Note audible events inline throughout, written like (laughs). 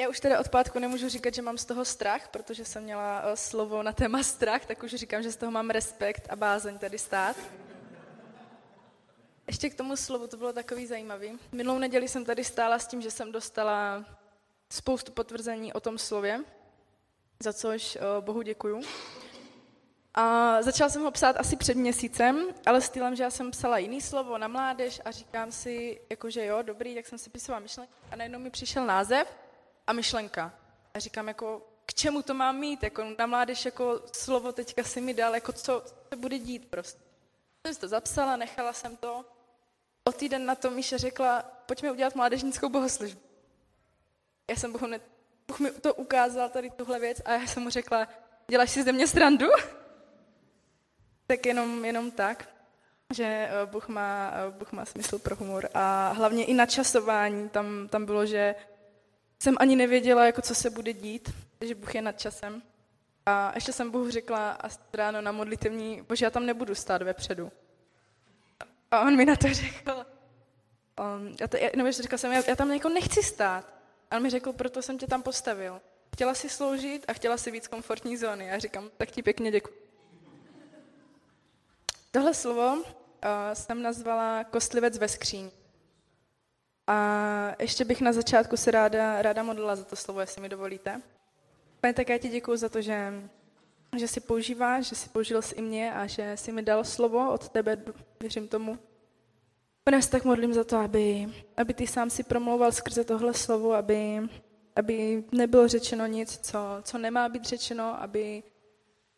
Já už teda od pátku nemůžu říkat, že mám z toho strach, protože jsem měla eh, slovo na téma (laughs) strach, tak už říkám, že z toho mám respekt a bázeň tady stát. Ještě k tomu slovu, to bylo takový zajímavý. Minulou neděli jsem tady stála s tím, že jsem dostala spoustu potvrzení o tom slově, za což eh, Bohu děkuju. A začala jsem ho psát asi před měsícem, ale stylem, že já jsem psala jiný slovo na mládež a říkám si, jakože jo, dobrý, tak jsem si pisovala myšlenky a najednou mi přišel název a myšlenka. A říkám, jako, k čemu to mám mít, jako na mládež jako slovo teďka si mi dal, jako co se bude dít prostě. Jsem si to zapsala, nechala jsem to. O týden na to Míša řekla, pojďme udělat mládežnickou bohoslužbu. Já jsem Bohu ne... Bůh mi to ukázal, tady tuhle věc, a já jsem mu řekla, děláš si ze mě strandu? (laughs) tak jenom, jenom tak, že eh, Bůh má, eh, Bůh má smysl pro humor. A hlavně i načasování, tam, tam bylo, že jsem ani nevěděla, jako co se bude dít, že Bůh je nad časem. A ještě jsem Bůh řekla a ráno na modlitevní, bože, já tam nebudu stát vepředu. A on mi na to řekl, um, já, to, nebo říkal jsem, já, já tam jako nechci stát. A on mi řekl, proto jsem tě tam postavil. Chtěla si sloužit a chtěla si víc komfortní zóny. Já říkám, tak ti pěkně děkuji. Tohle slovo uh, jsem nazvala kostlivec ve skříň. A ještě bych na začátku se ráda, ráda modlila za to slovo, jestli mi dovolíte. Pane, tak já ti děkuji za to, že, že jsi používáš, že jsi použil i mě a že jsi mi dal slovo od tebe, věřím tomu. Pane, se tak modlím za to, aby, aby ty sám si promlouval skrze tohle slovo, aby, aby nebylo řečeno nic, co, co nemá být řečeno, aby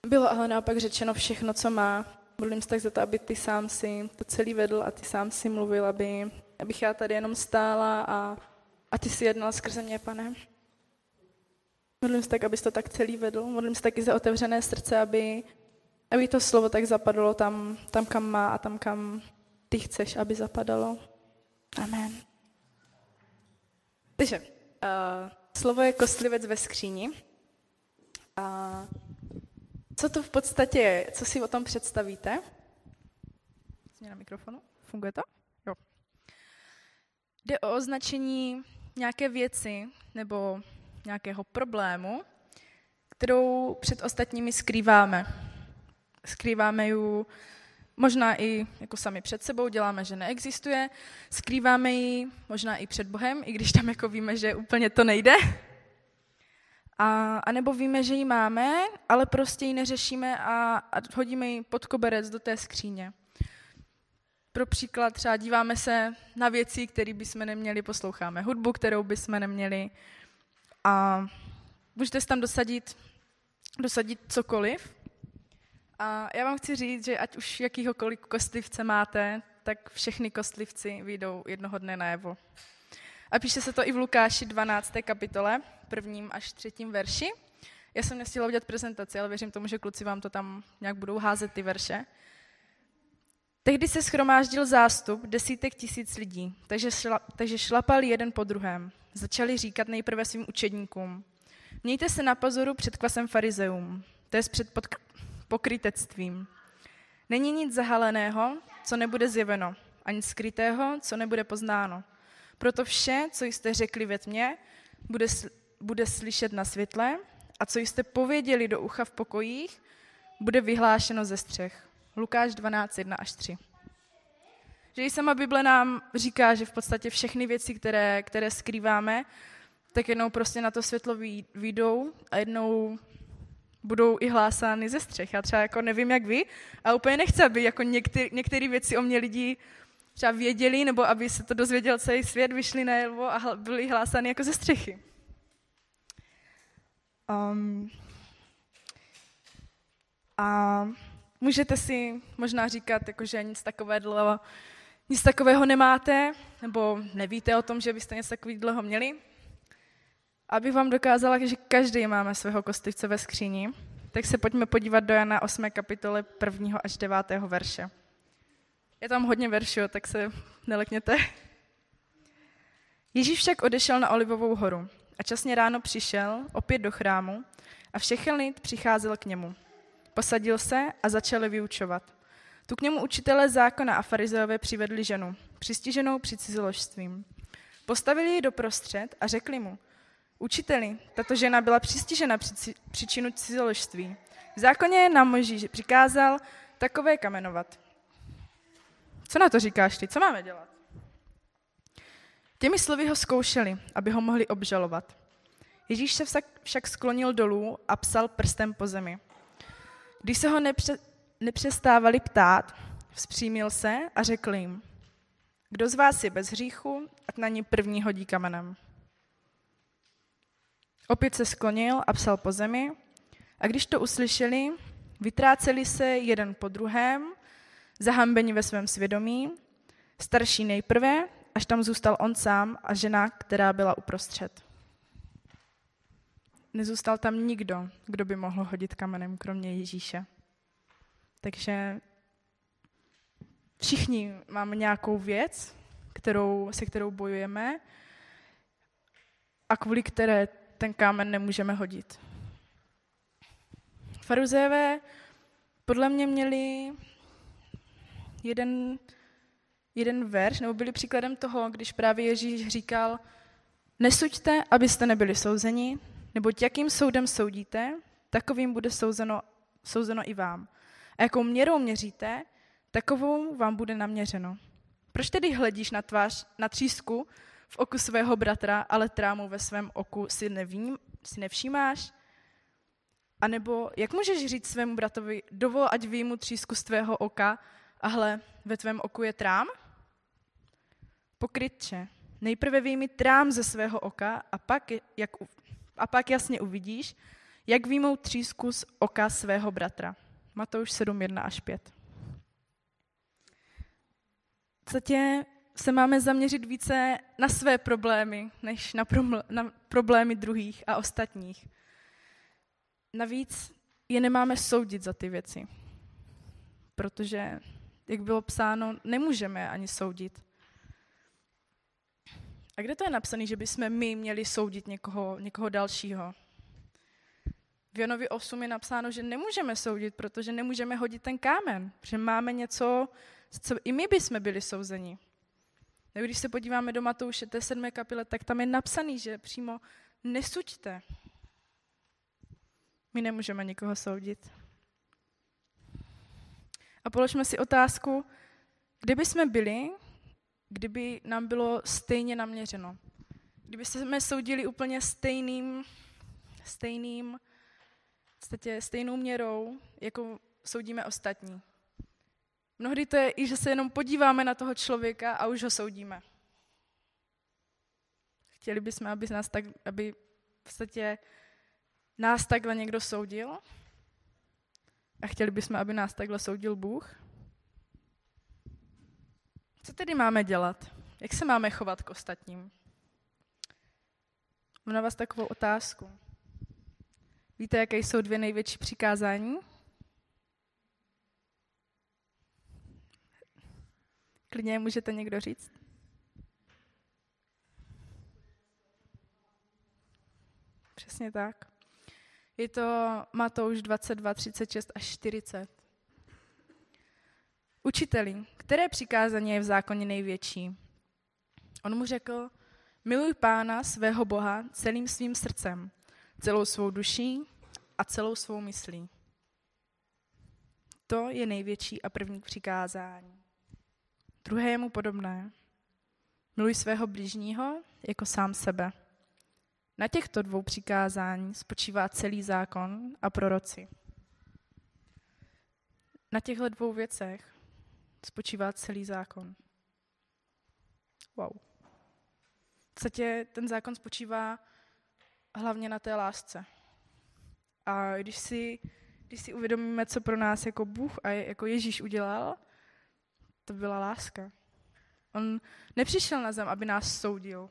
bylo ale naopak řečeno všechno, co má. Modlím se tak za to, aby ty sám si to celý vedl a ty sám si mluvil, aby, abych já tady jenom stála a, a ty si jednal skrze mě, pane. Modlím se tak, abys to tak celý vedl. Modlím se taky za otevřené srdce, aby, aby to slovo tak zapadlo tam, tam, kam má a tam, kam ty chceš, aby zapadalo. Amen. Takže, uh, slovo je kostlivec ve skříni. A co to v podstatě je? Co si o tom představíte? Změna mikrofonu. Funguje to? Jo. Jde o označení nějaké věci nebo nějakého problému, kterou před ostatními skrýváme. Skrýváme ji možná i jako sami před sebou, děláme, že neexistuje, skrýváme ji možná i před Bohem, i když tam jako víme, že úplně to nejde. A, a nebo víme, že ji máme, ale prostě ji neřešíme a, a hodíme ji pod koberec do té skříně. Pro příklad třeba díváme se na věci, které bychom neměli, posloucháme hudbu, kterou bychom neměli a můžete si tam dosadit, dosadit cokoliv. A já vám chci říct, že ať už jakýhokoliv kostlivce máte, tak všechny kostlivci vyjdou jednoho dne najevo. A píše se to i v Lukáši 12. kapitole, prvním až třetím verši. Já jsem nestihla udělat prezentaci, ale věřím tomu, že kluci vám to tam nějak budou házet ty verše. Tehdy se schromáždil zástup desítek tisíc lidí, takže, šla, takže šlapali jeden po druhém. Začali říkat nejprve svým učedníkům. Mějte se na pozoru před klasem farizeum, to je před pod, pokrytectvím. Není nic zahaleného, co nebude zjeveno, ani skrytého, co nebude poznáno. Proto vše, co jste řekli ve tmě, bude, bude slyšet na světle a co jste pověděli do ucha v pokojích, bude vyhlášeno ze střech. Lukáš 12, 1 až 3. Že i sama Bible nám říká, že v podstatě všechny věci, které, které skrýváme, tak jednou prostě na to světlo výjdou a jednou budou i hlásány ze střech. Já třeba jako nevím, jak vy, a úplně nechci, aby jako některé věci o mě lidi třeba věděli, nebo aby se to dozvěděl celý svět, vyšli najevo a byli hlásány jako ze střechy. Um, a můžete si možná říkat, jako, že nic takového, nic takového nemáte, nebo nevíte o tom, že byste něco takového měli. Abych vám dokázala, že každý máme svého kostlivce ve skříni, tak se pojďme podívat do Jana 8. kapitole 1. až 9. verše. Je tam hodně veršů, tak se nelekněte. Ježíš však odešel na Olivovou horu a časně ráno přišel opět do chrámu a všechny lid přicházel k němu. Posadil se a začali vyučovat. Tu k němu učitelé zákona a farizeové přivedli ženu, přistiženou při cizoložstvím. Postavili ji doprostřed a řekli mu, Učiteli, tato žena byla přistižena při příčinu cizoložství. V zákoně nám Mojžíš přikázal takové kamenovat. Co na to říkáš ty? Co máme dělat? Těmi slovy ho zkoušeli, aby ho mohli obžalovat. Ježíš se však sklonil dolů a psal prstem po zemi. Když se ho nepře- nepřestávali ptát, vzpřímil se a řekl jim, kdo z vás je bez hříchu, ať na ní první hodí kamenem. Opět se sklonil a psal po zemi a když to uslyšeli, vytráceli se jeden po druhém, zahambeni ve svém svědomí, starší nejprve, až tam zůstal on sám a žena, která byla uprostřed. Nezůstal tam nikdo, kdo by mohl hodit kamenem, kromě Ježíše. Takže všichni máme nějakou věc, kterou, se kterou bojujeme a kvůli které ten kámen nemůžeme hodit. Faruzévé podle mě měli jeden, jeden verš, nebo byli příkladem toho, když právě Ježíš říkal, nesuďte, abyste nebyli souzeni, neboť jakým soudem soudíte, takovým bude souzeno, souzeno i vám. A jakou měrou měříte, takovou vám bude naměřeno. Proč tedy hledíš na tvář, na třísku v oku svého bratra, ale trámu ve svém oku si, nevím, si nevšímáš? A nebo jak můžeš říct svému bratovi, dovol, ať výjmu třísku z tvého oka, a hle, ve tvém oku je trám? Pokrytče, nejprve výjmi trám ze svého oka a pak, jak, a pak jasně uvidíš, jak výjmout třísku z oka svého bratra. Matouš 7, 1 až 5. V podstatě se máme zaměřit více na své problémy, než na, probl- na problémy druhých a ostatních. Navíc je nemáme soudit za ty věci, protože, jak bylo psáno, nemůžeme ani soudit. A kde to je napsané, že bychom my měli soudit někoho, někoho dalšího? V Janovi 8 je napsáno, že nemůžeme soudit, protože nemůžeme hodit ten kámen, že máme něco, co i my bychom byli souzeni. No, když se podíváme do Matouše, té sedmé kapile, tak tam je napsaný, že přímo nesuďte. My nemůžeme nikoho soudit. A položme si otázku, kde by jsme byli, kdyby nám bylo stejně naměřeno. Kdyby jsme soudili úplně stejným, stejným, stejnou měrou, jako soudíme ostatní. Mnohdy to je i, že se jenom podíváme na toho člověka a už ho soudíme. Chtěli bychom, aby nás, tak, aby v nás takhle někdo soudil? A chtěli bychom, aby nás takhle soudil Bůh? Co tedy máme dělat? Jak se máme chovat k ostatním? Mám na vás takovou otázku. Víte, jaké jsou dvě největší přikázání? Klidně můžete někdo říct? Přesně tak. Je to Matouš 22, 36 až 40. Učiteli, které přikázání je v zákoně největší? On mu řekl, miluj pána svého Boha celým svým srdcem, celou svou duší a celou svou myslí. To je největší a první přikázání. Druhé je mu podobné. Miluj svého blížního jako sám sebe. Na těchto dvou přikázání spočívá celý zákon a proroci. Na těchto dvou věcech spočívá celý zákon. Wow. V podstatě ten zákon spočívá hlavně na té lásce. A když si, když si uvědomíme, co pro nás jako Bůh a jako Ježíš udělal, to byla láska. On nepřišel na zem, aby nás soudil.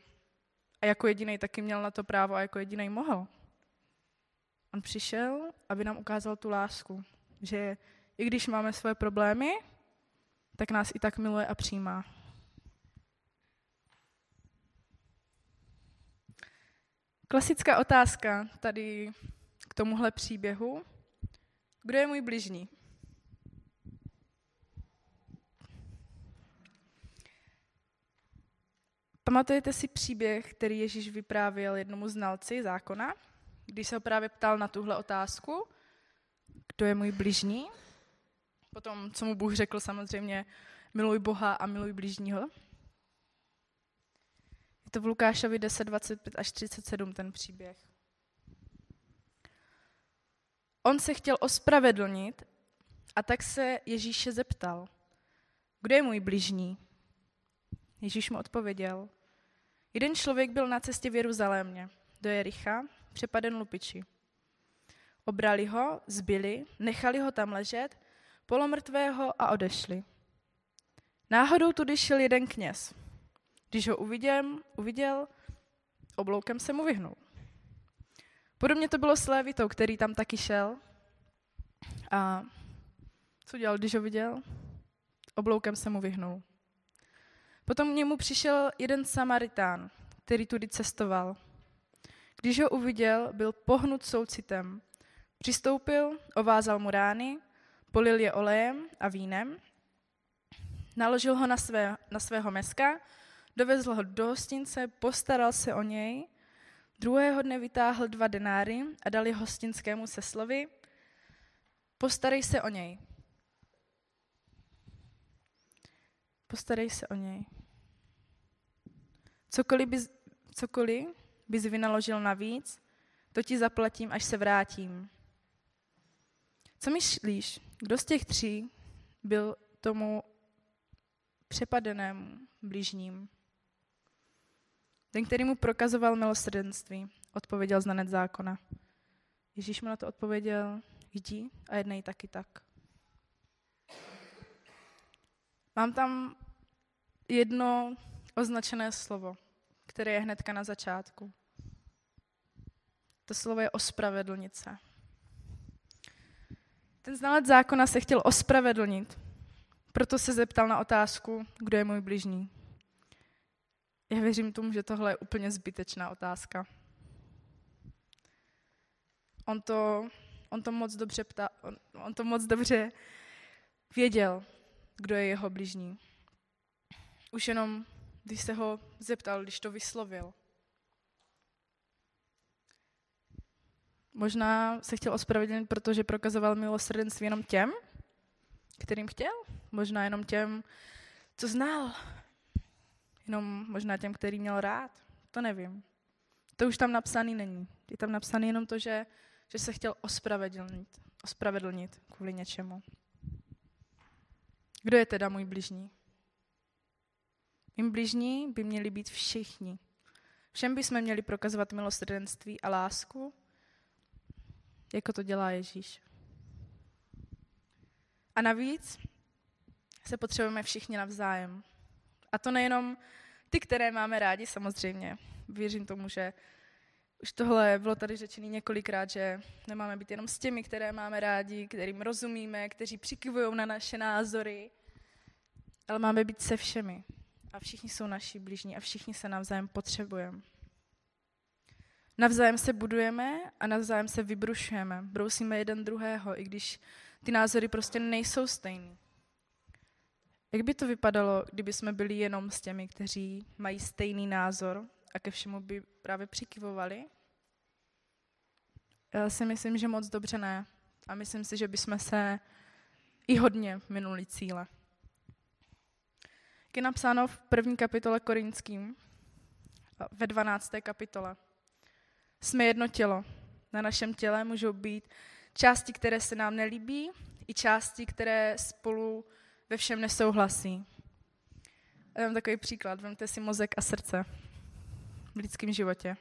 A jako jediný taky měl na to právo a jako jediný mohl. On přišel, aby nám ukázal tu lásku, že i když máme svoje problémy, tak nás i tak miluje a přijímá. Klasická otázka tady k tomuhle příběhu. Kdo je můj bližní? Pamatujete si příběh, který Ježíš vyprávěl jednomu znalci zákona, když se ho právě ptal na tuhle otázku, kdo je můj bližní? Potom, co mu Bůh řekl samozřejmě, miluj Boha a miluj bližního. Je to v Lukášovi 10, 25 až 37 ten příběh. On se chtěl ospravedlnit a tak se Ježíše zeptal, kdo je můj bližní? Ježíš mu odpověděl, jeden člověk byl na cestě v Jeruzalémě do Jericha, přepaden lupiči. Obrali ho, zbyli, nechali ho tam ležet, polomrtvého a odešli. Náhodou tudy šel jeden kněz. Když ho uviděl, uviděl, obloukem se mu vyhnul. Podobně to bylo s Lévitou, který tam taky šel. A co dělal, když ho viděl? Obloukem se mu vyhnul. Potom k němu přišel jeden Samaritán, který tudy cestoval. Když ho uviděl, byl pohnut soucitem. Přistoupil, ovázal mu rány, polil je olejem a vínem, naložil ho na, své, na svého meska, dovezl ho do hostince, postaral se o něj, druhého dne vytáhl dva denáry a dal je hostinskému se slovy, postarej se o něj. Postarej se o něj. Cokoliv bys, cokoliv bys vynaložil navíc, to ti zaplatím, až se vrátím. Co myslíš, kdo z těch tří byl tomu přepadenému blížním? Ten, který mu prokazoval milosrdenství, odpověděl znanec zákona. Ježíš mu na to odpověděl, jdi a jednej taky tak. Mám tam jedno označené slovo, které je hnedka na začátku. To slovo je ospravedlnit se. Ten znalec zákona se chtěl ospravedlnit, proto se zeptal na otázku, kdo je můj bližní. Já věřím tomu, že tohle je úplně zbytečná otázka. On to, on to moc dobře ptá, on, on to moc dobře věděl, kdo je jeho bližní. Už jenom, když se ho zeptal, když to vyslovil. Možná se chtěl ospravedlnit, protože prokazoval milosrdenství jenom těm, kterým chtěl. Možná jenom těm, co znal. Jenom možná těm, který měl rád. To nevím. To už tam napsaný není. Je tam napsaný jenom to, že, že se chtěl ospravedlnit. Ospravedlnit kvůli něčemu. Kdo je teda můj bližní? Mým bližní by měli být všichni. Všem bychom měli prokazovat milosrdenství a lásku, jako to dělá Ježíš. A navíc se potřebujeme všichni navzájem. A to nejenom ty, které máme rádi, samozřejmě. Věřím tomu, že už tohle bylo tady řečený několikrát, že nemáme být jenom s těmi, které máme rádi, kterým rozumíme, kteří přikivují na naše názory, ale máme být se všemi. A všichni jsou naši blížní a všichni se navzájem potřebujeme. Navzájem se budujeme a navzájem se vybrušujeme. Brousíme jeden druhého, i když ty názory prostě nejsou stejný. Jak by to vypadalo, kdyby jsme byli jenom s těmi, kteří mají stejný názor a ke všemu by právě přikivovali? Já si myslím, že moc dobře ne. A myslím si, že bychom se i hodně minuli cíle. Je napsáno v první kapitole Korinským, ve 12. kapitole. Jsme jedno tělo. Na našem těle můžou být části, které se nám nelíbí, i části, které spolu ve všem nesouhlasí. Já mám takový příklad. Vemte si mozek a srdce v lidském životě.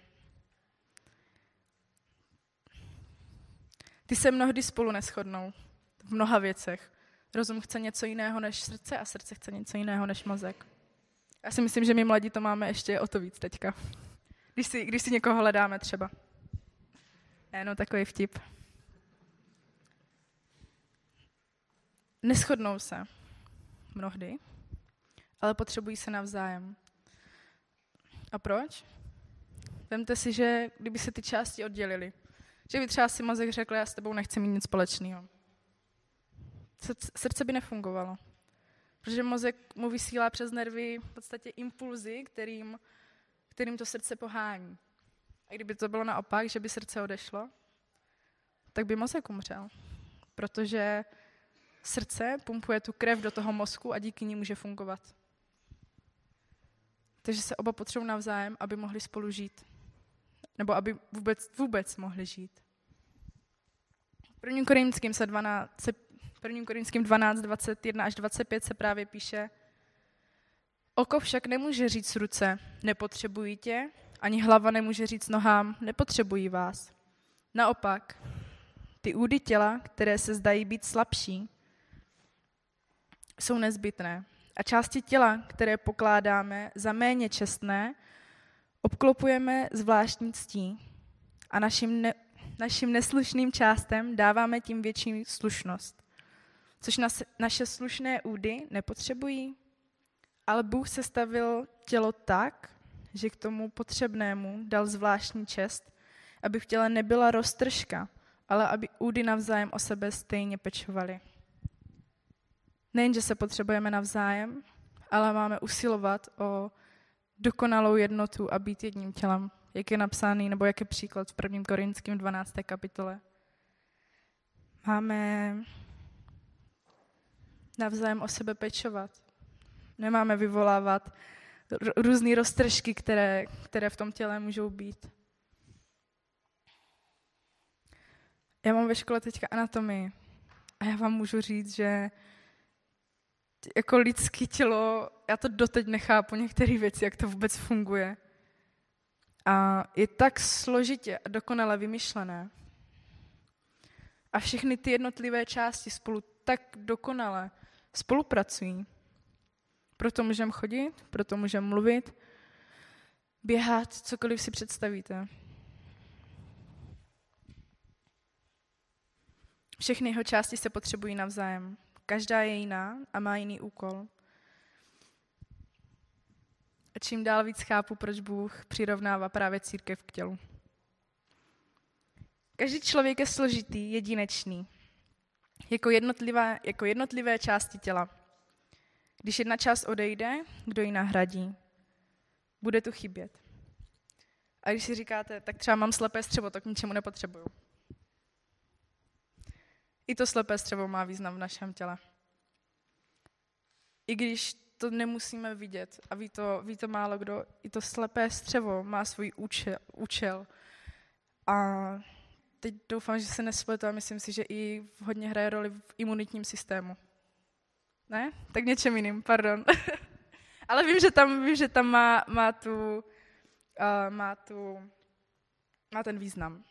Ty se mnohdy spolu neschodnou v mnoha věcech. Rozum chce něco jiného než srdce a srdce chce něco jiného než mozek. Já si myslím, že my mladí to máme ještě o to víc teďka. Když si, když si někoho hledáme třeba. Jenom takový vtip. Neschodnou se mnohdy, ale potřebují se navzájem. A proč? Vemte si, že kdyby se ty části oddělily, že by třeba si mozek řekl, já s tebou nechci mít nic společného. Srdce by nefungovalo. Protože mozek mu vysílá přes nervy v podstatě impulzy, kterým kterým to srdce pohání. A kdyby to bylo naopak, že by srdce odešlo, tak by mozek umřel. Protože srdce pumpuje tu krev do toho mozku a díky ní může fungovat. Takže se oba potřebují navzájem, aby mohli spolu žít. Nebo aby vůbec, vůbec mohli žít. 1. Korinským se 12, se 1. Korinským 12, 21 až 25 se právě píše, Oko však nemůže říct ruce, nepotřebují tě, ani hlava nemůže říct nohám, nepotřebují vás. Naopak, ty údy těla, které se zdají být slabší, jsou nezbytné. A části těla, které pokládáme za méně čestné, obklopujeme zvláštní ctí a našim, ne, našim neslušným částem dáváme tím větší slušnost. Což nas, naše slušné údy nepotřebují. Ale Bůh se stavil tělo tak, že k tomu potřebnému dal zvláštní čest, aby v těle nebyla roztržka, ale aby údy navzájem o sebe stejně pečovaly. Nejenže se potřebujeme navzájem, ale máme usilovat o dokonalou jednotu a být jedním tělem, jak je napsaný, nebo jak je příklad v 1. Korinském 12. kapitole. Máme navzájem o sebe pečovat. Nemáme vyvolávat různé roztržky, které, které v tom těle můžou být. Já mám ve škole teďka anatomii a já vám můžu říct, že jako lidské tělo, já to doteď nechápu, některé věci, jak to vůbec funguje. A je tak složitě a dokonale vymyšlené. A všechny ty jednotlivé části spolu tak dokonale spolupracují. Proto můžeme chodit, proto můžeme mluvit, běhat, cokoliv si představíte. Všechny jeho části se potřebují navzájem. Každá je jiná a má jiný úkol. A čím dál víc chápu, proč Bůh přirovnává právě církev k tělu. Každý člověk je složitý, jedinečný, jako, jednotlivé, jako jednotlivé části těla. Když jedna část odejde, kdo ji nahradí? Bude tu chybět. A když si říkáte, tak třeba mám slepé střevo, to k ničemu nepotřebuju. I to slepé střevo má význam v našem těle. I když to nemusíme vidět a ví to, ví to málo kdo, i to slepé střevo má svůj účel. účel. A teď doufám, že se nespletu a myslím si, že i hodně hraje roli v imunitním systému. Ne? Tak něčem jiným, pardon. (laughs) Ale vím, že tam, vím, že tam má, má, tu, uh, má, tu, má ten význam.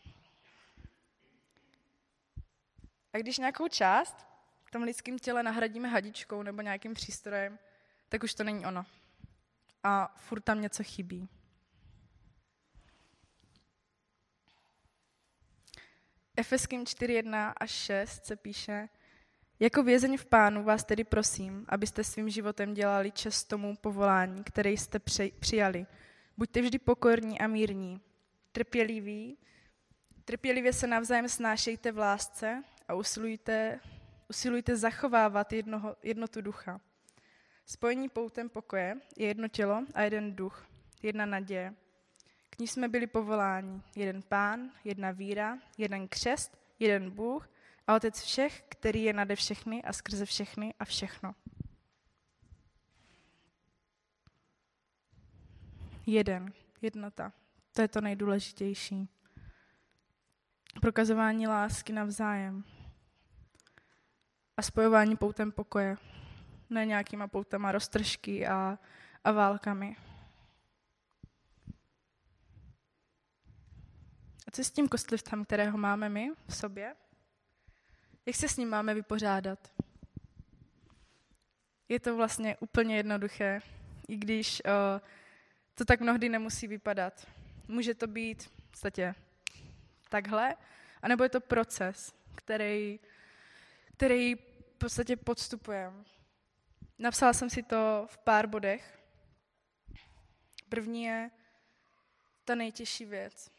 A když nějakou část v tom lidském těle nahradíme hadičkou nebo nějakým přístrojem, tak už to není ono. A furt tam něco chybí. Efeským 4.1 až 6 se píše, jako vězeň v pánu vás tedy prosím, abyste svým životem dělali čest tomu povolání, které jste přijali. Buďte vždy pokorní a mírní, trpěliví, trpělivě se navzájem snášejte v lásce a usilujte, usilujte zachovávat jednoho, jednotu ducha. Spojení poutem pokoje je jedno tělo a jeden duch, jedna naděje. K ní jsme byli povoláni. Jeden pán, jedna víra, jeden křest, jeden Bůh a Otec všech, který je nade všechny a skrze všechny a všechno. Jeden, jednota. To je to nejdůležitější. Prokazování lásky navzájem. A spojování poutem pokoje. Ne nějakýma poutama roztržky a, a válkami. A co s tím kostlivcem, kterého máme my v sobě? Jak se s ním máme vypořádat? Je to vlastně úplně jednoduché, i když uh, to tak mnohdy nemusí vypadat. Může to být v podstatě takhle, anebo je to proces, který, který v podstatě podstupujeme. Napsala jsem si to v pár bodech. První je ta nejtěžší věc.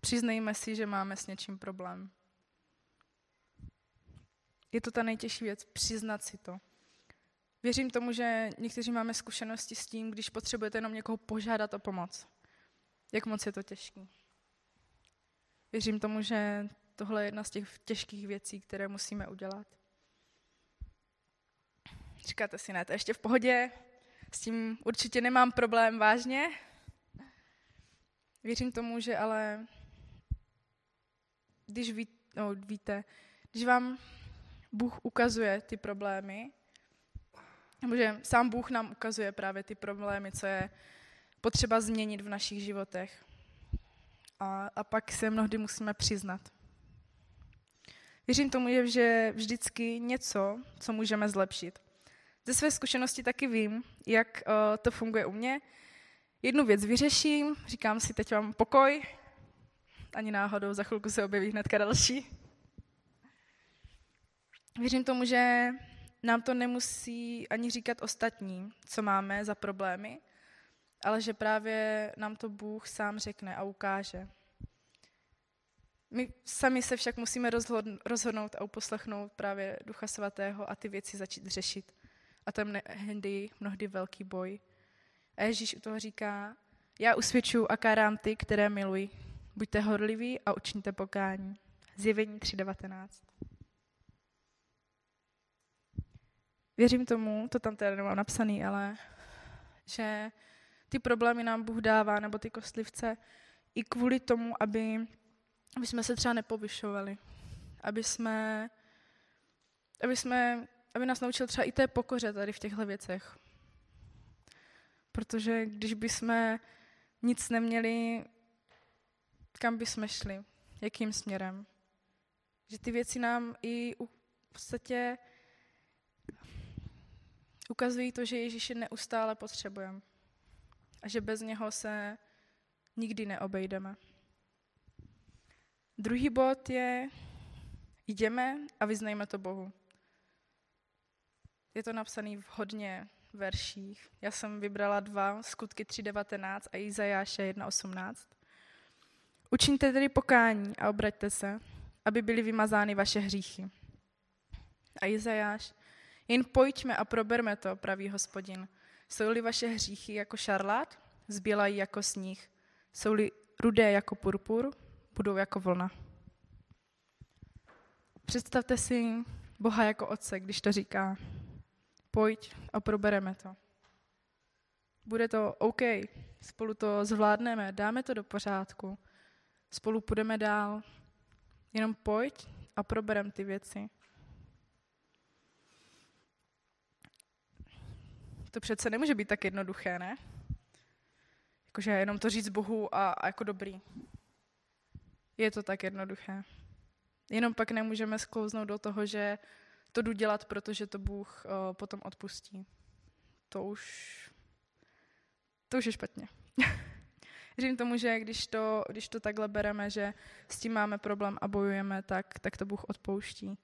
Přiznejme si, že máme s něčím problém. Je to ta nejtěžší věc, přiznat si to. Věřím tomu, že někteří máme zkušenosti s tím, když potřebujete jenom někoho požádat o pomoc. Jak moc je to těžké. Věřím tomu, že tohle je jedna z těch těžkých věcí, které musíme udělat. Říkáte si, ne, to je ještě v pohodě, s tím určitě nemám problém vážně. Věřím tomu, že ale když ví, no, víte, když vám Bůh ukazuje ty problémy, nebo že sám Bůh nám ukazuje právě ty problémy, co je potřeba změnit v našich životech. A, a pak se mnohdy musíme přiznat. Věřím tomu, že vždycky něco, co můžeme zlepšit. Ze své zkušenosti taky vím, jak uh, to funguje u mě. Jednu věc vyřeším, říkám si, teď mám pokoj, ani náhodou, za chvilku se objeví hnedka další. Věřím tomu, že nám to nemusí ani říkat ostatní, co máme za problémy, ale že právě nám to Bůh sám řekne a ukáže. My sami se však musíme rozhodnout a uposlechnout právě Ducha Svatého a ty věci začít řešit. A to je mnohdy, mnohdy velký boj. A Ježíš u toho říká, já usvědčuji a kárám ty, které miluji. Buďte horliví a učiňte pokání. Zjevení 3.19. Věřím tomu, to tam teda nemám napsaný, ale že ty problémy nám Bůh dává, nebo ty kostlivce, i kvůli tomu, aby, aby jsme se třeba nepovyšovali. Aby jsme, aby jsme, aby nás naučil třeba i té pokoře tady v těchto věcech. Protože když bychom nic neměli, kam bychom šli, jakým směrem. Že ty věci nám i v podstatě ukazují to, že Ježíše neustále potřebujeme a že bez něho se nikdy neobejdeme. Druhý bod je, jdeme a vyznejme to Bohu. Je to napsané v hodně verších. Já jsem vybrala dva, skutky 3.19 a Izajáše 1.18. Učiňte tedy pokání a obraťte se, aby byly vymazány vaše hříchy. A Izajáš, jen pojďme a proberme to, pravý hospodin. Jsou-li vaše hříchy jako šarlát, zbělají jako sníh. Jsou-li rudé jako purpur, budou jako vlna. Představte si Boha jako otce, když to říká. Pojď a probereme to. Bude to OK, spolu to zvládneme, dáme to do pořádku, spolu půjdeme dál. Jenom pojď a proberem ty věci. To přece nemůže být tak jednoduché, ne? Jakože jenom to říct Bohu a, a jako dobrý. Je to tak jednoduché. Jenom pak nemůžeme sklouznout do toho, že to jdu dělat, protože to Bůh uh, potom odpustí. To už, to už je špatně. (laughs) Věřím tomu, že když to, když to takhle bereme, že s tím máme problém a bojujeme, tak, tak to Bůh odpouští.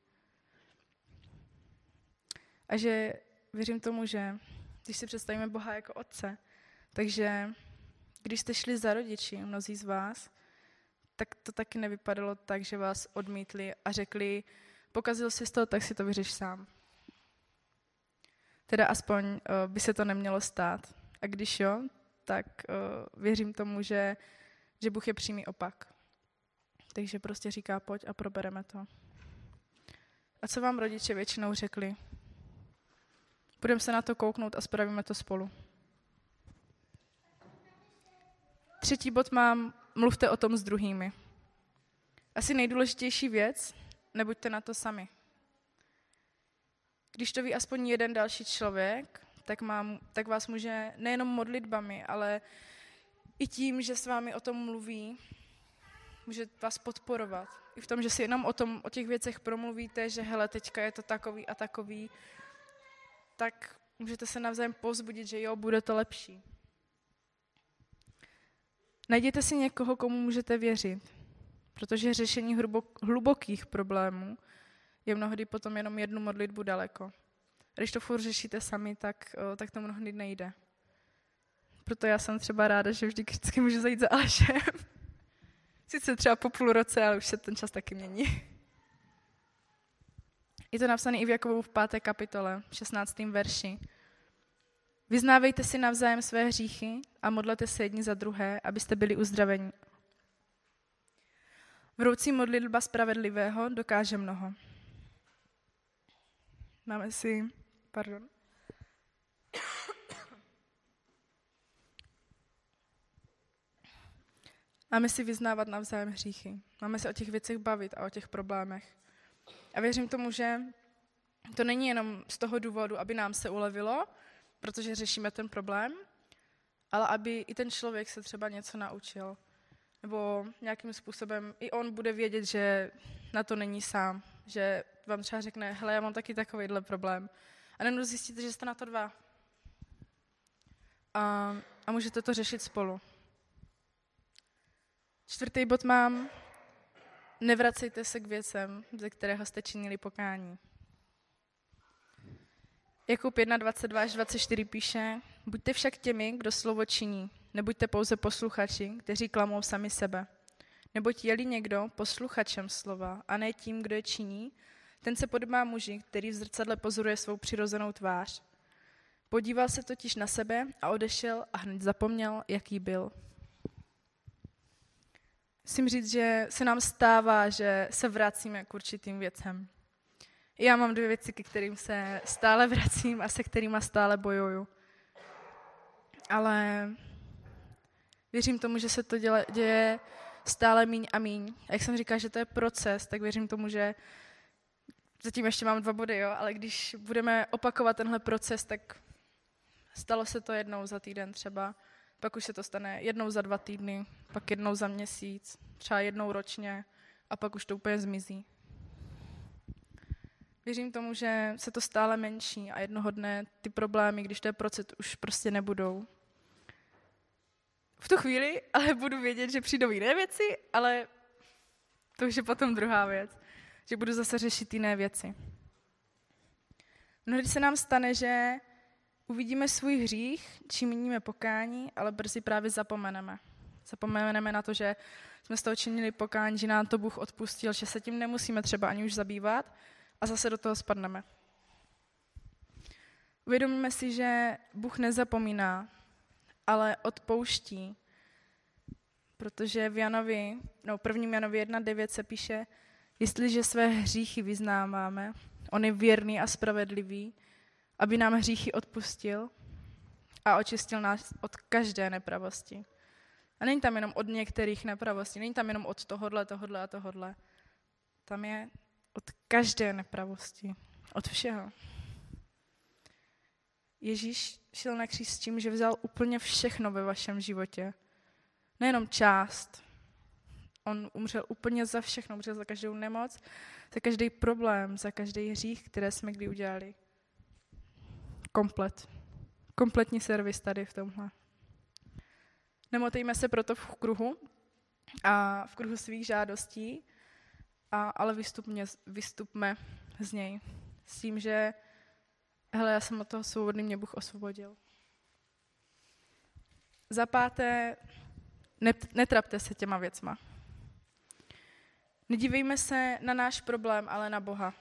A že věřím tomu, že když si představíme Boha jako otce, takže když jste šli za rodiči, mnozí z vás, tak to taky nevypadalo tak, že vás odmítli a řekli, pokazil jsi to, tak si to vyřeš sám. Teda aspoň uh, by se to nemělo stát. A když jo, tak uh, věřím tomu, že, že Bůh je přímý opak. Takže prostě říká, pojď a probereme to. A co vám rodiče většinou řekli? Budeme se na to kouknout a spravíme to spolu. Třetí bod mám, mluvte o tom s druhými. Asi nejdůležitější věc, nebuďte na to sami. Když to ví aspoň jeden další člověk, tak, mám, tak vás může nejenom modlitbami, ale i tím, že s vámi o tom mluví, může vás podporovat. I v tom, že si jenom o, tom, o těch věcech promluvíte, že hele, teďka je to takový a takový, tak můžete se navzájem pozbudit, že jo, bude to lepší. Najděte si někoho, komu můžete věřit, protože řešení hlubokých problémů je mnohdy potom jenom jednu modlitbu daleko. Když to furt řešíte sami, tak, tak to mnohdy nejde. Proto já jsem třeba ráda, že vždy vždycky můžu zajít za Alešem. (laughs) Sice třeba po půl roce, ale už se ten čas taky mění. Je to napsané i v Jakovu v 5. kapitole, 16. verši. Vyznávejte si navzájem své hříchy a modlete se jedni za druhé, abyste byli uzdraveni. Vroucí modlitba spravedlivého dokáže mnoho. Máme si, pardon. Máme si vyznávat navzájem hříchy. Máme se o těch věcech bavit a o těch problémech. A věřím tomu, že to není jenom z toho důvodu, aby nám se ulevilo, protože řešíme ten problém, ale aby i ten člověk se třeba něco naučil. Nebo nějakým způsobem i on bude vědět, že na to není sám. Že vám třeba řekne, hele, já mám taky takovýhle problém. A nebudu zjistit, že jste na to dva. A, a můžete to řešit spolu. Čtvrtý bod mám, nevracejte se k věcem, ze kterého jste činili pokání. Jakub 1, 22 až 24 píše, buďte však těmi, kdo slovo činí, nebuďte pouze posluchači, kteří klamou sami sebe. Neboť je-li někdo posluchačem slova a ne tím, kdo je činí, ten se podobá muži, který v zrcadle pozoruje svou přirozenou tvář. Podíval se totiž na sebe a odešel a hned zapomněl, jaký byl. Musím říct, že se nám stává, že se vracíme k určitým věcem. Já mám dvě věci, ke kterým se stále vracím a se kterými stále bojuju. Ale věřím tomu, že se to děle, děje stále míň a míň. A jak jsem říkala, že to je proces, tak věřím tomu, že zatím ještě mám dva body, jo, ale když budeme opakovat tenhle proces, tak stalo se to jednou za týden třeba, pak už se to stane jednou za dva týdny, pak jednou za měsíc, třeba jednou ročně a pak už to úplně zmizí. Věřím tomu, že se to stále menší a jednoho dne ty problémy, když to je proces, už prostě nebudou. V tu chvíli ale budu vědět, že přijdou jiné věci, ale to už je potom druhá věc. Že budu zase řešit jiné věci. Mnohdy se nám stane, že uvidíme svůj hřích, čím míníme pokání, ale brzy právě zapomeneme. Zapomeneme na to, že jsme z toho činili pokání, že nám to Bůh odpustil, že se tím nemusíme třeba ani už zabývat a zase do toho spadneme. Uvědomíme si, že Bůh nezapomíná, ale odpouští, protože v Janovi, no prvním Janovi 1.9 se píše, jestliže své hříchy vyznáváme, on je věrný a spravedlivý, aby nám hříchy odpustil a očistil nás od každé nepravosti. A není tam jenom od některých nepravostí, není tam jenom od tohodle, tohodle a tohodle. Tam je od každé nepravosti, od všeho. Ježíš šel na kříž s tím, že vzal úplně všechno ve vašem životě. Nejenom část. On umřel úplně za všechno, umřel za každou nemoc, za každý problém, za každý hřích, které jsme kdy udělali. Komplet. Kompletní servis tady v tomhle. Nemotejme se proto v kruhu a v kruhu svých žádostí, a, ale vystupně, vystupme z něj. S tím, že hele, já jsem od toho svobodný, mě Bůh osvobodil. Za páté, netrapte se těma věcma. Nedívejme se na náš problém, ale na Boha.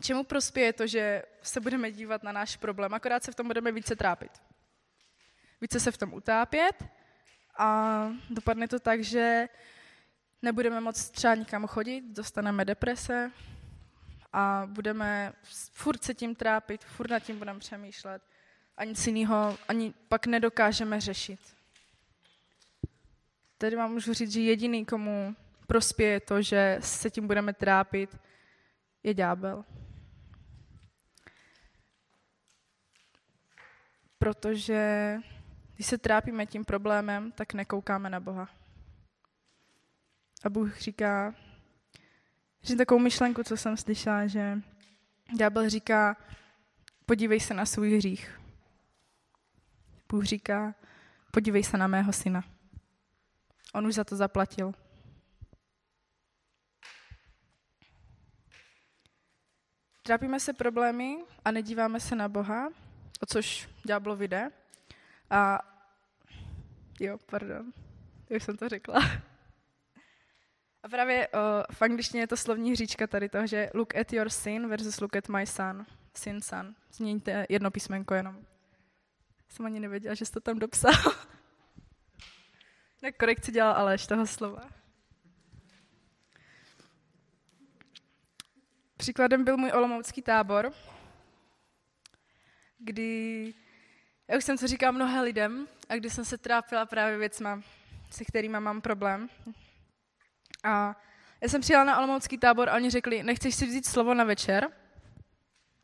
Čemu prospěje to, že se budeme dívat na náš problém? Akorát se v tom budeme více trápit. Více se v tom utápět a dopadne to tak, že nebudeme moc třeba nikam chodit, dostaneme deprese a budeme furt se tím trápit, furt nad tím budeme přemýšlet a nic jiného ani pak nedokážeme řešit. Tedy vám můžu říct, že jediný, komu prospěje to, že se tím budeme trápit, je ďábel. Protože když se trápíme tím problémem, tak nekoukáme na Boha. A Bůh říká, že takovou myšlenku, co jsem slyšela, že ďábel říká, podívej se na svůj hřích. Bůh říká, podívej se na mého syna. On už za to zaplatil. Trápíme se problémy a nedíváme se na Boha, o což ďáblo vyjde. A jo, pardon, už jsem to řekla. A právě uh, v angličtině je to slovní hříčka tady toho, že look at your sin versus look at my son. Sin, son. Změníte jedno písmenko jenom. Jsem ani nevěděla, že jsi to tam dopsal. Na korekci dělal Aleš toho slova. Příkladem byl můj olomoucký tábor, kdy, já už jsem to říkala mnoha lidem, a kdy jsem se trápila právě věcma, se kterými mám problém. A já jsem přijela na olomoucký tábor a oni řekli, nechceš si vzít slovo na večer?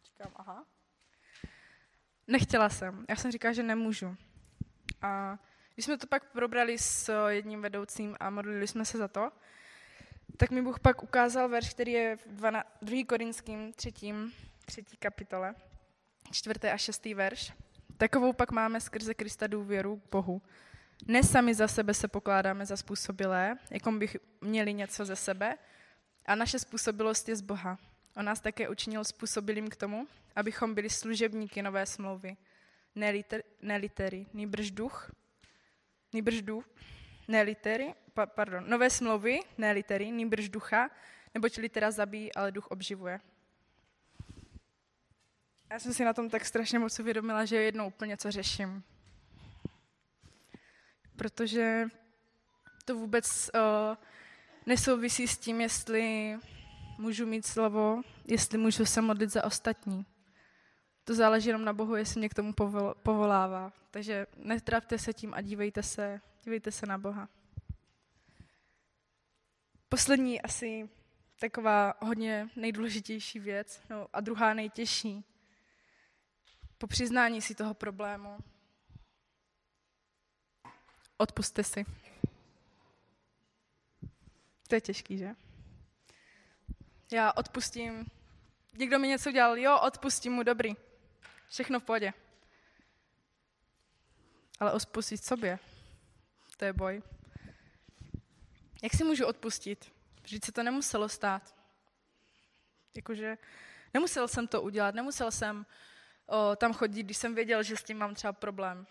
Říkám, aha. Nechtěla jsem. Já jsem říkala, že nemůžu. A když jsme to pak probrali s jedním vedoucím a modlili jsme se za to, tak mi Bůh pak ukázal verš, který je v 2. Korinským třetím, třetí kapitole, čtvrtý a šestý verš. Takovou pak máme skrze Krista důvěru k Bohu. Ne sami za sebe se pokládáme za způsobilé, jako bych měli něco ze sebe, a naše způsobilost je z Boha. On nás také učinil způsobilým k tomu, abychom byli služebníky nové smlouvy. Ne, liter, ne litery, nýbrž duch, nýbrž duch, ne litery, pa, pardon, nové smlouvy, ne litery, nýbrž ducha, neboť litera zabíjí, ale duch obživuje. Já jsem si na tom tak strašně moc uvědomila, že jednou úplně co řeším. Protože to vůbec uh, nesouvisí s tím, jestli můžu mít slovo, jestli můžu se modlit za ostatní. To záleží jenom na Bohu, jestli mě k tomu povol, povolává. Takže netrapte se tím a dívejte se, dívejte se na Boha. Poslední asi taková hodně nejdůležitější věc, no a druhá nejtěžší. Po přiznání si toho problému. Odpuste si. To je těžký, že? Já odpustím. Někdo mi něco udělal, jo, odpustím mu, dobrý. Všechno v pohodě. Ale odpustit sobě, to je boj. Jak si můžu odpustit? Vždyť se to nemuselo stát. Jakože nemusel jsem to udělat, nemusel jsem o, tam chodit, když jsem věděl, že s tím mám třeba problém.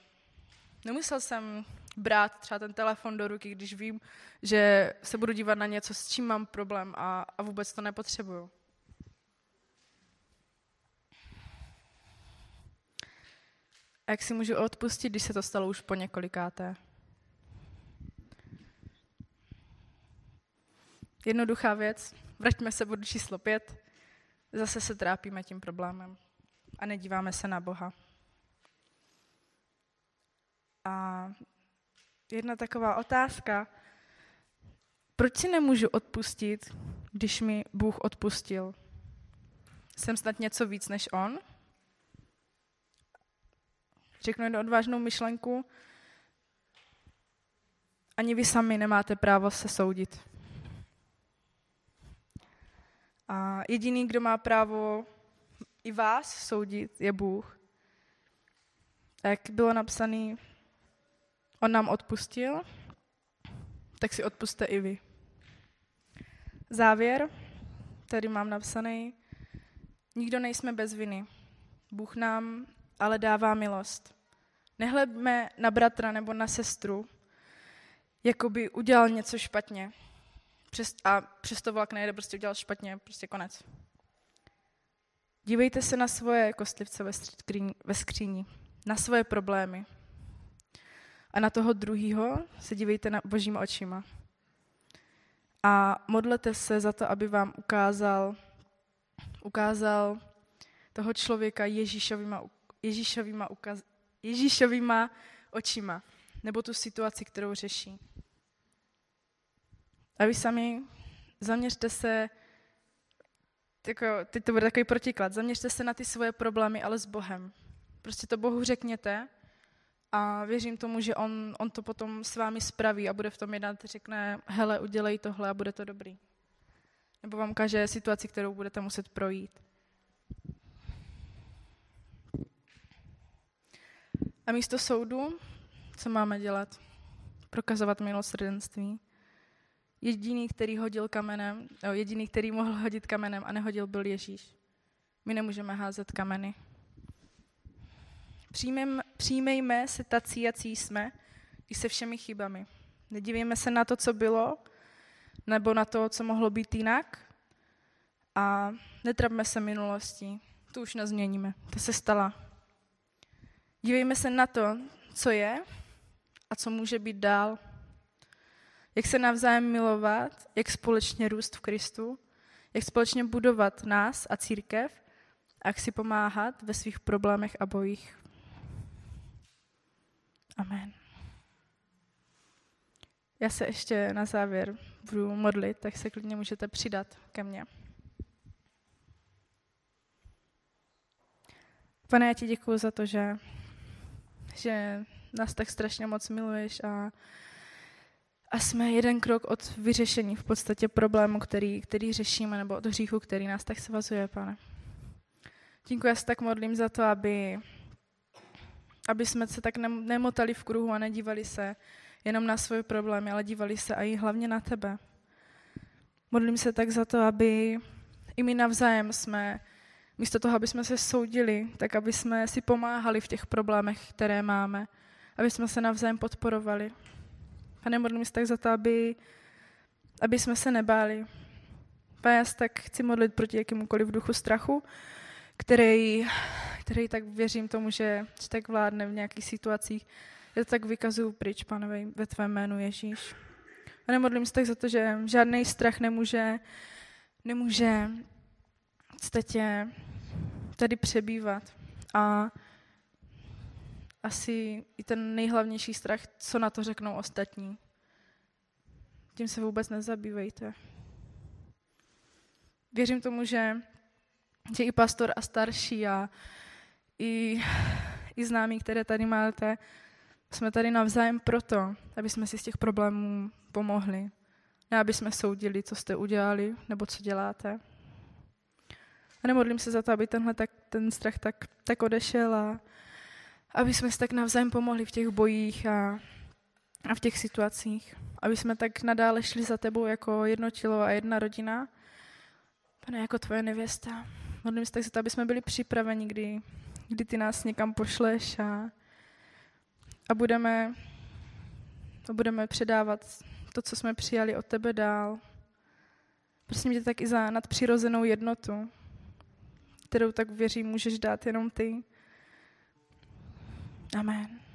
Nemusel jsem brát třeba ten telefon do ruky, když vím, že se budu dívat na něco, s čím mám problém a, a vůbec to nepotřebuju. A jak si můžu odpustit, když se to stalo už po několikáté? Jednoduchá věc. Vraťme se bodu číslo pět. Zase se trápíme tím problémem a nedíváme se na Boha. A jedna taková otázka. Proč si nemůžu odpustit, když mi Bůh odpustil? Jsem snad něco víc než On? Řeknu jednu odvážnou myšlenku. Ani vy sami nemáte právo se soudit. A jediný, kdo má právo i vás soudit, je Bůh. A jak bylo napsané, on nám odpustil, tak si odpuste i vy. Závěr, tady mám napsaný, nikdo nejsme bez viny. Bůh nám ale dává milost. Nehledme na bratra nebo na sestru, jako by udělal něco špatně. Přes, a přesto vlak nejde, prostě udělal špatně, prostě konec. Dívejte se na svoje kostlivce ve, skříni, na svoje problémy. A na toho druhého se dívejte na božíma očima. A modlete se za to, aby vám ukázal, ukázal toho člověka Ježíšovýma, Ježíšovýma, ukaz, Ježíšovýma očima, nebo tu situaci, kterou řeší. A vy sami zaměřte se, jako, teď to bude takový protiklad, zaměřte se na ty svoje problémy, ale s Bohem. Prostě to Bohu řekněte a věřím tomu, že on, on to potom s vámi spraví a bude v tom jednat, řekne, hele, udělej tohle a bude to dobrý. Nebo vám kaže situaci, kterou budete muset projít. A místo soudu, co máme dělat? Prokazovat milosrdenství. Jediný, který hodil kamenem, no, jediný, který mohl hodit kamenem a nehodil, byl Ježíš. My nemůžeme házet kameny. Přijmem, přijmejme se tací, jací jsme, i se všemi chybami. Nedívejme se na to, co bylo, nebo na to, co mohlo být jinak. A netrapme se minulostí, tu už nezměníme, to se stala. Dívejme se na to, co je a co může být dál. Jak se navzájem milovat, jak společně růst v Kristu, jak společně budovat nás a církev a jak si pomáhat ve svých problémech a bojích. Amen. Já se ještě na závěr budu modlit, tak se klidně můžete přidat ke mně. Pane, já ti děkuji za to, že, že nás tak strašně moc miluješ a, a jsme jeden krok od vyřešení v podstatě problému, který, který řešíme, nebo od hříchu, který nás tak svazuje, pane. Děkuji, já se tak modlím za to, aby, aby jsme se tak nemotali v kruhu a nedívali se jenom na svoje problémy, ale dívali se i hlavně na tebe. Modlím se tak za to, aby i my navzájem jsme, místo toho, aby jsme se soudili, tak aby jsme si pomáhali v těch problémech, které máme, aby jsme se navzájem podporovali. Pane, modlím se tak za to, aby, aby jsme se nebáli. Pane, já se tak chci modlit proti jakémukoliv duchu strachu, který, který tak věřím tomu, že, tak vládne v nějakých situacích. Já to tak vykazuju pryč, pane, ve tvém jménu Ježíš. A nemodlím se tak za to, že žádný strach nemůže, nemůže tě tady přebývat. A asi i ten nejhlavnější strach, co na to řeknou ostatní. Tím se vůbec nezabývejte. Věřím tomu, že, že i pastor a starší a i, i známí, které tady máte, jsme tady navzájem proto, aby jsme si z těch problémů pomohli. Ne, aby jsme soudili, co jste udělali, nebo co děláte. A nemodlím se za to, aby tenhle tak, ten strach tak, tak odešel a aby jsme si tak navzájem pomohli v těch bojích a, a v těch situacích. Aby jsme tak nadále šli za tebou jako jedno tělo a jedna rodina. Pane, jako tvoje nevěsta. Modlím se tak za to, aby jsme byli připraveni, kdy, kdy ty nás někam pošleš a, a budeme, a budeme předávat to, co jsme přijali od tebe dál. Prosím tě tak i za nadpřirozenou jednotu, kterou tak věřím, můžeš dát jenom ty. Amen.